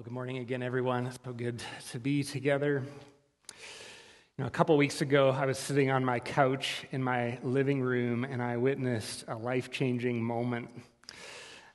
Well, good morning again, everyone. So good to be together. You know, a couple weeks ago, I was sitting on my couch in my living room and I witnessed a life changing moment.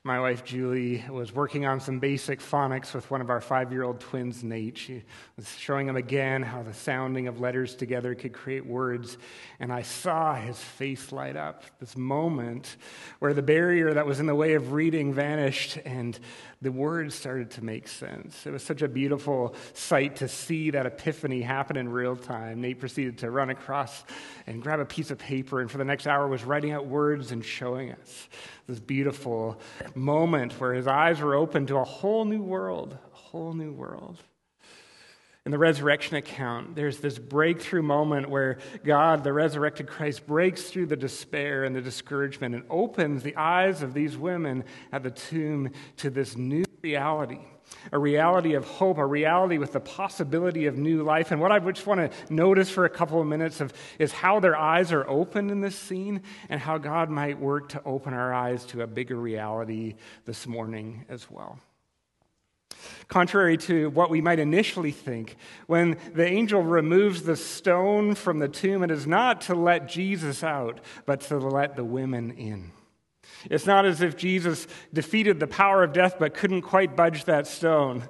My wife Julie was working on some basic phonics with one of our five year old twins, Nate. She was showing him again how the sounding of letters together could create words. And I saw his face light up. This moment where the barrier that was in the way of reading vanished and the words started to make sense. It was such a beautiful sight to see that epiphany happen in real time. Nate proceeded to run across and grab a piece of paper, and for the next hour was writing out words and showing us this beautiful moment where his eyes were open to a whole new world, a whole new world. In the resurrection account, there's this breakthrough moment where God, the resurrected Christ, breaks through the despair and the discouragement and opens the eyes of these women at the tomb to this new reality a reality of hope, a reality with the possibility of new life. And what I just want to notice for a couple of minutes of, is how their eyes are opened in this scene and how God might work to open our eyes to a bigger reality this morning as well. Contrary to what we might initially think, when the angel removes the stone from the tomb, it is not to let Jesus out, but to let the women in. It's not as if Jesus defeated the power of death but couldn't quite budge that stone.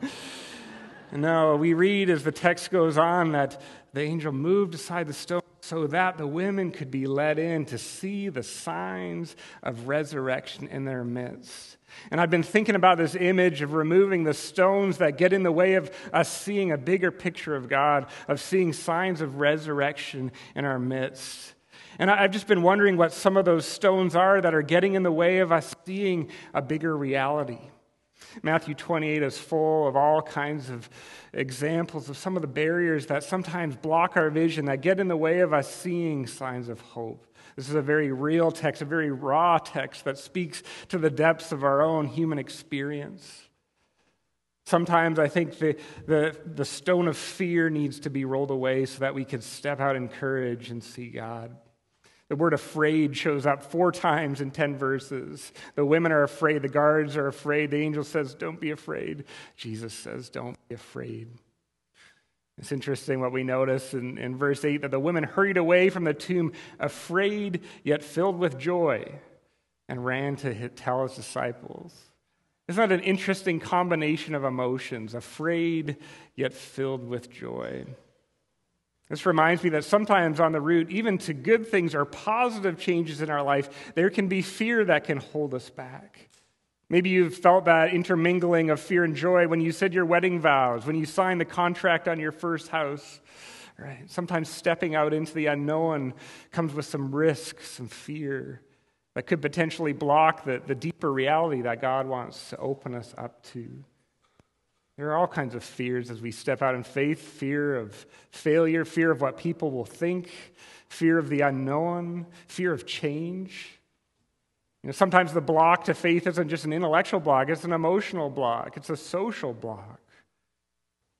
No, we read as the text goes on that the angel moved aside the stone so that the women could be let in to see the signs of resurrection in their midst. And I've been thinking about this image of removing the stones that get in the way of us seeing a bigger picture of God, of seeing signs of resurrection in our midst. And I've just been wondering what some of those stones are that are getting in the way of us seeing a bigger reality. Matthew 28 is full of all kinds of examples of some of the barriers that sometimes block our vision, that get in the way of us seeing signs of hope. This is a very real text, a very raw text that speaks to the depths of our own human experience. Sometimes I think the, the, the stone of fear needs to be rolled away so that we can step out in courage and see God. The word afraid shows up four times in 10 verses. The women are afraid, the guards are afraid, the angel says, Don't be afraid. Jesus says, Don't be afraid. It's interesting what we notice in, in verse 8 that the women hurried away from the tomb, afraid yet filled with joy, and ran to tell his disciples. Isn't that an interesting combination of emotions? Afraid yet filled with joy. This reminds me that sometimes on the route, even to good things or positive changes in our life, there can be fear that can hold us back. Maybe you've felt that intermingling of fear and joy when you said your wedding vows, when you signed the contract on your first house. Right? Sometimes stepping out into the unknown comes with some risk, some fear that could potentially block the, the deeper reality that God wants to open us up to. There are all kinds of fears as we step out in faith fear of failure, fear of what people will think, fear of the unknown, fear of change. You know, sometimes the block to faith isn't just an intellectual block, it's an emotional block, it's a social block.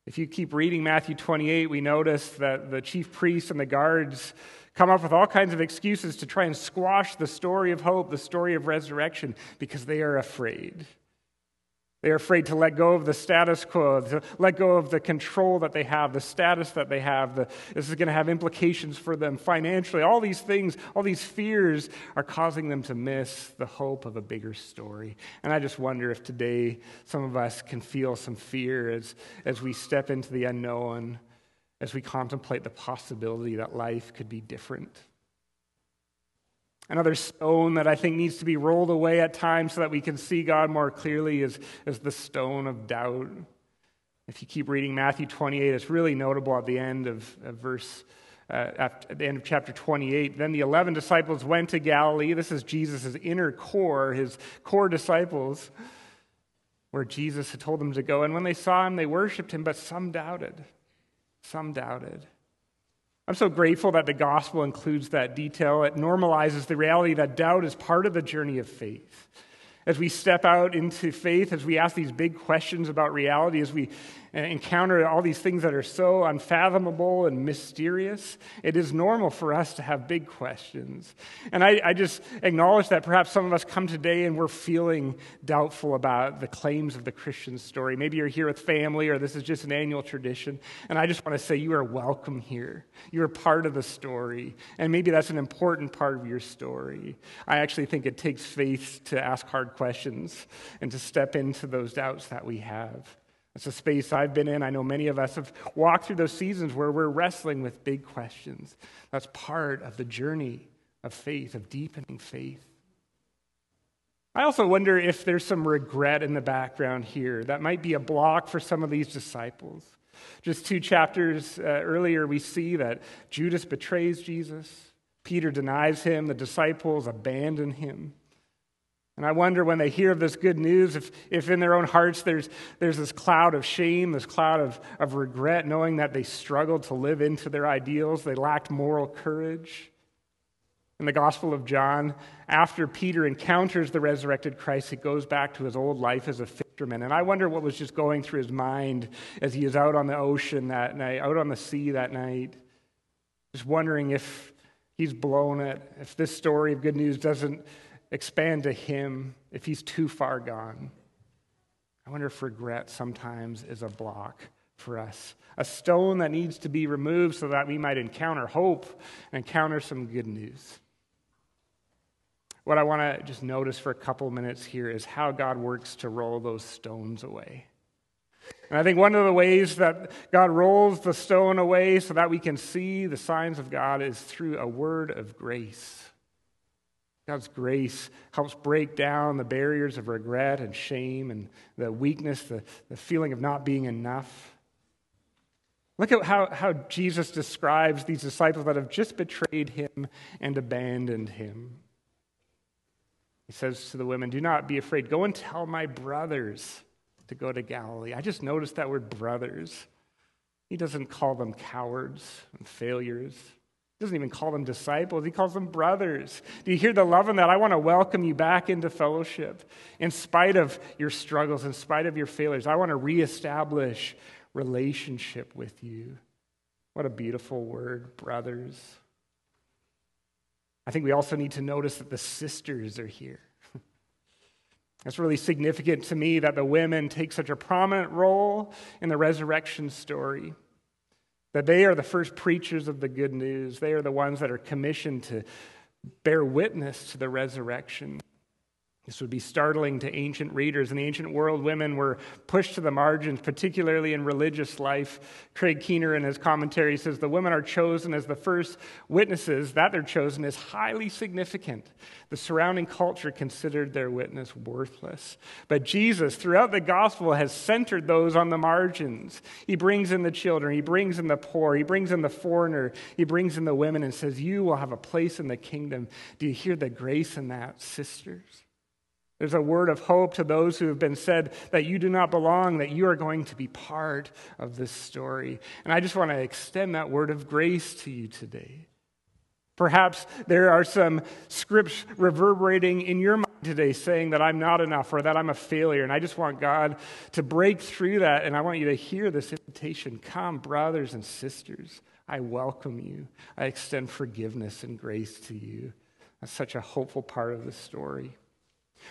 If you keep reading Matthew 28, we notice that the chief priests and the guards come up with all kinds of excuses to try and squash the story of hope, the story of resurrection, because they are afraid. They're afraid to let go of the status quo, to let go of the control that they have, the status that they have. The, this is going to have implications for them financially. All these things, all these fears are causing them to miss the hope of a bigger story. And I just wonder if today some of us can feel some fear as, as we step into the unknown, as we contemplate the possibility that life could be different. Another stone that I think needs to be rolled away at times so that we can see God more clearly is, is the stone of doubt. If you keep reading Matthew 28, it's really notable at the end of, of verse, uh, at the end of chapter 28. Then the 11 disciples went to Galilee. This is Jesus' inner core, his core disciples, where Jesus had told them to go. And when they saw him, they worshiped him, but some doubted. Some doubted. I'm so grateful that the gospel includes that detail. It normalizes the reality that doubt is part of the journey of faith. as we step out into faith, as we ask these big questions about reality, as we encounter all these things that are so unfathomable and mysterious, it is normal for us to have big questions. And I, I, just acknowledge that perhaps some of us come today and we're feeling doubtful about the claims of the Christian story. Maybe you're here with family or this is just an annual tradition. And I just want to say you are welcome here. You're part of the story. And maybe that's an important part of your story. I actually think it takes faith to ask hard questions and to step into those doubts that we have. It's a space I've been in. I know many of us have walked through those seasons where we're wrestling with big questions. That's part of the journey of faith, of deepening faith. I also wonder if there's some regret in the background here that might be a block for some of these disciples. Just two chapters uh, earlier, we see that Judas betrays Jesus, Peter denies him, the disciples abandon him. And I wonder when they hear of this good news, if, if in their own hearts there's, there's this cloud of shame, this cloud of, of regret, knowing that they struggled to live into their ideals, they lacked moral courage. In the Gospel of John, after Peter encounters the resurrected Christ, he goes back to his old life as a fisherman. And I wonder what was just going through his mind as he is out on the ocean that night, out on the sea that night, just wondering if he's blown it, if this story of good news doesn't expand to Him if He's too far gone. I wonder if regret sometimes is a block for us, a stone that needs to be removed so that we might encounter hope and encounter some good news. What I want to just notice for a couple minutes here is how God works to roll those stones away. And I think one of the ways that God rolls the stone away so that we can see the signs of God is through a word of grace. God's grace helps break down the barriers of regret and shame and the weakness, the, the feeling of not being enough. Look at how, how Jesus describes these disciples that have just betrayed him and abandoned him. He says to the women, Do not be afraid. Go and tell my brothers to go to Galilee. I just noticed that word brothers. He doesn't call them cowards and failures. He doesn't even call them disciples, he calls them brothers. Do you hear the love in that? I want to welcome you back into fellowship. In spite of your struggles, in spite of your failures, I want to reestablish relationship with you. What a beautiful word, brothers. I think we also need to notice that the sisters are here. It's really significant to me that the women take such a prominent role in the resurrection story. That they are the first preachers of the good news. They are the ones that are commissioned to bear witness to the resurrection. This would be startling to ancient readers. In the ancient world, women were pushed to the margins, particularly in religious life. Craig Keener, in his commentary, says the women are chosen as the first witnesses. That they're chosen is highly significant. The surrounding culture considered their witness worthless. But Jesus, throughout the gospel, has centered those on the margins. He brings in the children, he brings in the poor, he brings in the foreigner, he brings in the women, and says, You will have a place in the kingdom. Do you hear the grace in that, sisters? There's a word of hope to those who have been said that you do not belong, that you are going to be part of this story. And I just want to extend that word of grace to you today. Perhaps there are some scripts reverberating in your mind today saying that I'm not enough or that I'm a failure. And I just want God to break through that. And I want you to hear this invitation Come, brothers and sisters. I welcome you. I extend forgiveness and grace to you. That's such a hopeful part of the story.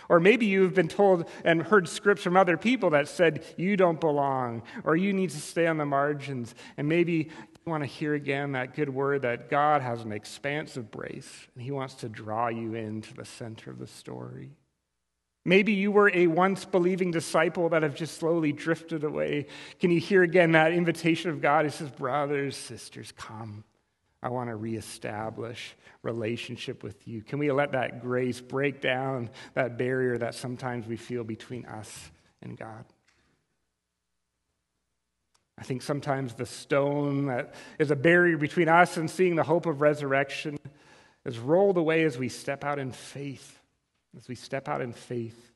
Or maybe you've been told and heard scripts from other people that said you don't belong or you need to stay on the margins. And maybe you want to hear again that good word that God has an expansive grace and He wants to draw you into the center of the story. Maybe you were a once believing disciple that have just slowly drifted away. Can you hear again that invitation of God? He says, Brothers, sisters, come. I want to reestablish relationship with you. Can we let that grace break down that barrier that sometimes we feel between us and God? I think sometimes the stone that is a barrier between us and seeing the hope of resurrection is rolled away as we step out in faith. As we step out in faith.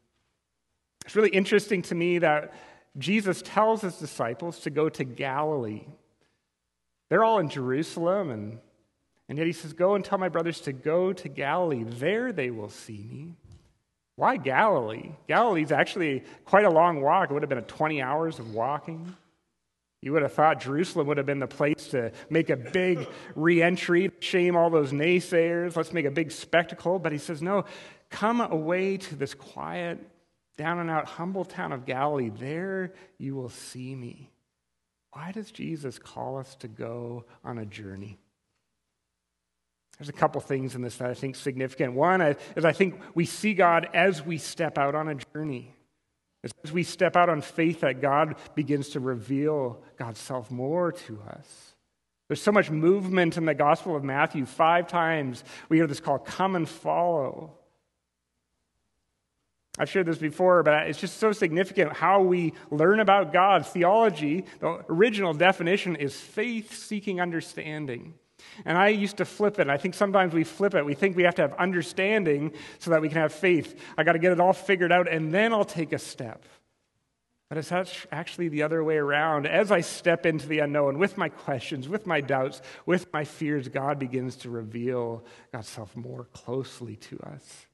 It's really interesting to me that Jesus tells his disciples to go to Galilee. They're all in Jerusalem, and, and yet he says, Go and tell my brothers to go to Galilee. There they will see me. Why Galilee? Galilee's actually quite a long walk. It would have been a 20 hours of walking. You would have thought Jerusalem would have been the place to make a big reentry, shame all those naysayers. Let's make a big spectacle. But he says, no, come away to this quiet, down and out, humble town of Galilee. There you will see me. Why does Jesus call us to go on a journey? There's a couple things in this that I think significant. One is I think we see God as we step out on a journey. As we step out on faith, that God begins to reveal God's self more to us. There's so much movement in the Gospel of Matthew. Five times we hear this call, come and follow. I've shared this before, but it's just so significant how we learn about God. Theology, the original definition is faith seeking understanding. And I used to flip it. I think sometimes we flip it. We think we have to have understanding so that we can have faith. I got to get it all figured out, and then I'll take a step. But it's actually the other way around. As I step into the unknown with my questions, with my doubts, with my fears, God begins to reveal God's self more closely to us.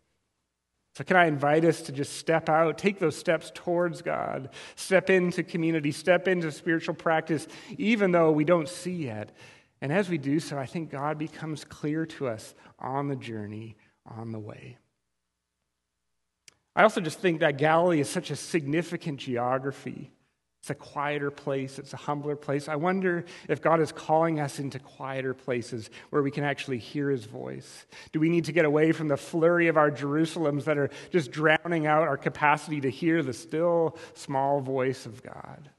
So, can I invite us to just step out, take those steps towards God, step into community, step into spiritual practice, even though we don't see yet? And as we do so, I think God becomes clear to us on the journey, on the way. I also just think that Galilee is such a significant geography. It's a quieter place, it's a humbler place. I wonder if God is calling us into quieter places where we can actually hear his voice. Do we need to get away from the flurry of our Jerusalems that are just drowning out our capacity to hear the still small voice of God?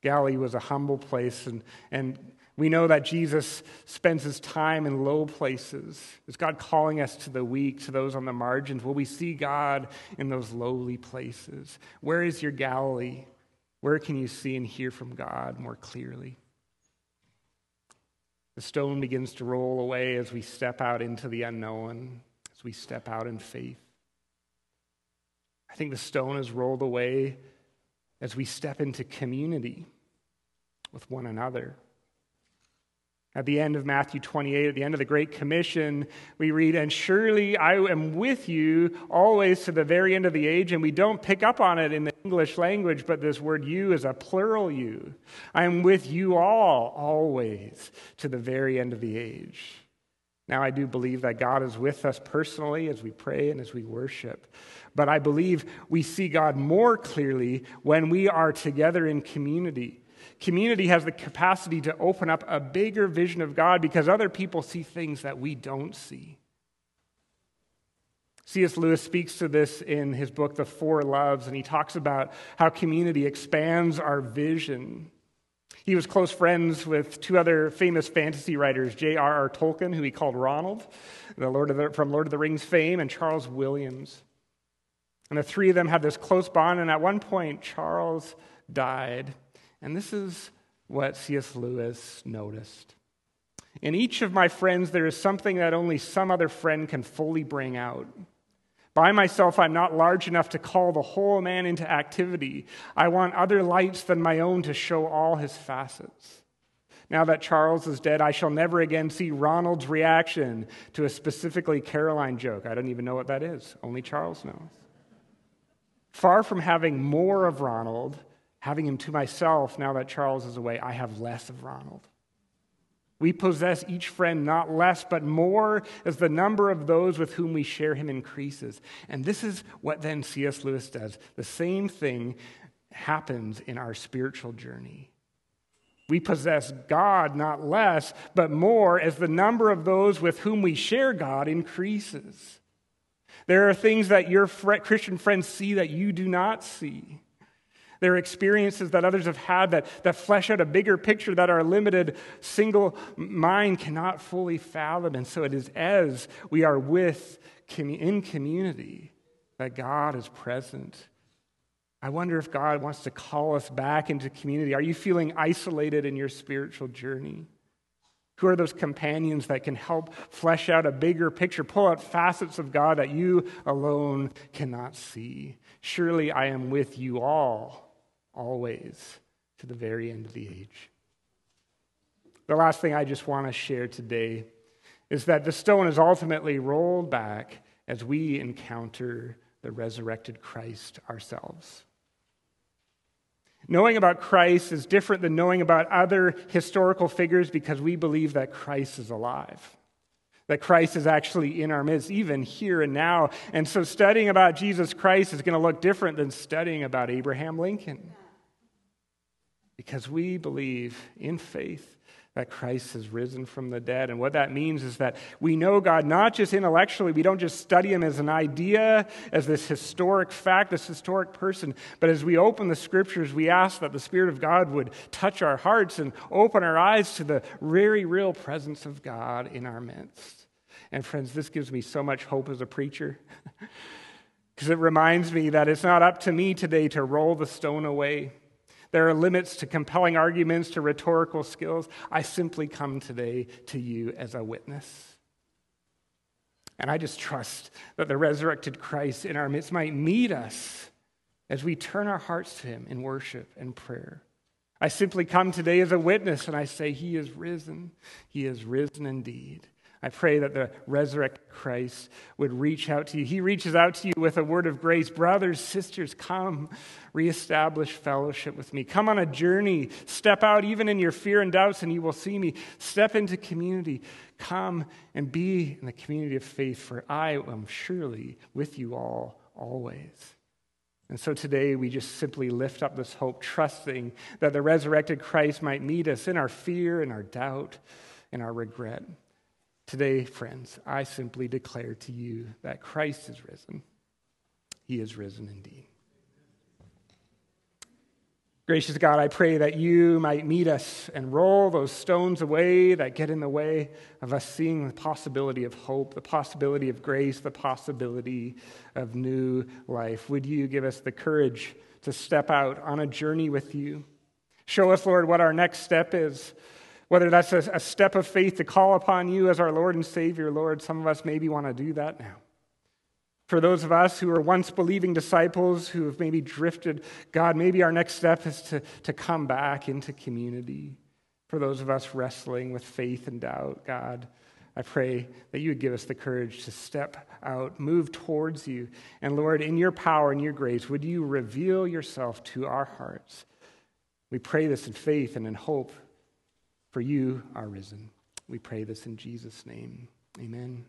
Galilee was a humble place, and, and we know that Jesus spends his time in low places. Is God calling us to the weak, to those on the margins? Will we see God in those lowly places? Where is your Galilee? Where can you see and hear from God more clearly? The stone begins to roll away as we step out into the unknown, as we step out in faith. I think the stone is rolled away as we step into community with one another. At the end of Matthew 28, at the end of the Great Commission, we read, And surely I am with you always to the very end of the age. And we don't pick up on it in the English language, but this word you is a plural you. I am with you all, always, to the very end of the age. Now, I do believe that God is with us personally as we pray and as we worship. But I believe we see God more clearly when we are together in community Community has the capacity to open up a bigger vision of God because other people see things that we don't see. C.S. Lewis speaks to this in his book, The Four Loves, and he talks about how community expands our vision. He was close friends with two other famous fantasy writers, J.R.R. Tolkien, who he called Ronald, Lord the, from Lord of the Rings fame, and Charles Williams. And the three of them had this close bond, and at one point, Charles died. And this is what C.S. Lewis noticed. In each of my friends, there is something that only some other friend can fully bring out. By myself, I'm not large enough to call the whole man into activity. I want other lights than my own to show all his facets. Now that Charles is dead, I shall never again see Ronald's reaction to a specifically Caroline joke. I don't even know what that is, only Charles knows. Far from having more of Ronald, having him to myself now that Charles is away, I have less of Ronald. We possess each friend not less, but more as the number of those with whom we share him increases. And this is what then C.S. Lewis does. The same thing happens in our spiritual journey. We possess God not less, but more as the number of those with whom we share God increases. There are things that your Christian friends see that you do not see. There are experiences that others have had that, that flesh out a bigger picture that our limited single mind cannot fully fathom. And so it is as we are with in community that God is present. I wonder if God wants to call us back into community. Are you feeling isolated in your spiritual journey? Who are those companions that can help flesh out a bigger picture, pull out facets of God that you alone cannot see? Surely I am with you all always to the very end of the age. The last thing I just want to share today is that the stone is ultimately rolled back as we encounter the resurrected Christ ourselves. Knowing about Christ is different than knowing about other historical figures because we believe that Christ is alive, that Christ is actually in our midst, even here and now. And so studying about Jesus Christ is going to look different than studying about Abraham Lincoln because we believe in faith that Christ has risen from the dead. And what that means is that we know God not just intellectually, we don't just study him as an idea, as this historic fact, this historic person, but as we open the scriptures, we ask that the Spirit of God would touch our hearts and open our eyes to the very real presence of God in our midst. And friends, this gives me so much hope as a preacher. Because it reminds me that it's not up to me today to roll the stone away. There are limits to compelling arguments, to rhetorical skills. I simply come today to you as a witness. And I just trust that the resurrected Christ in our midst might meet us as we turn our hearts to him in worship and prayer. I simply come today as a witness and I say, He is risen. He is risen indeed. I pray that the resurrected Christ would reach out to you. He reaches out to you with a word of grace. Brothers, sisters, come reestablish fellowship with me. Come on a journey. Step out even in your fear and doubts, and you will see me. Step into community. Come and be in the community of faith, for I am surely with you all, always. And so today we just simply lift up this hope, trusting that the resurrected Christ might meet us in our fear, in our doubt, in our regret. Today, friends, I simply declare to you that Christ is risen. He is risen indeed. Gracious God, I pray that you might meet us and roll those stones away that get in the way of us seeing the possibility of hope, the possibility of grace, the possibility of new life. Would you give us the courage to step out on a journey with you? Show us, Lord, what our next step is whether that's a, a step of faith to call upon you as our Lord and Savior, Lord, some of us maybe want to do that now. For those of us who were once believing disciples who have maybe drifted, God, maybe our next step is to, to come back into community. For those of us wrestling with faith and doubt, God, I pray that you would give us the courage to step out, move towards you. And Lord, in your power and your grace, would you reveal yourself to our hearts? We pray this in faith and in hope for you are risen. We pray this in Jesus' name. Amen.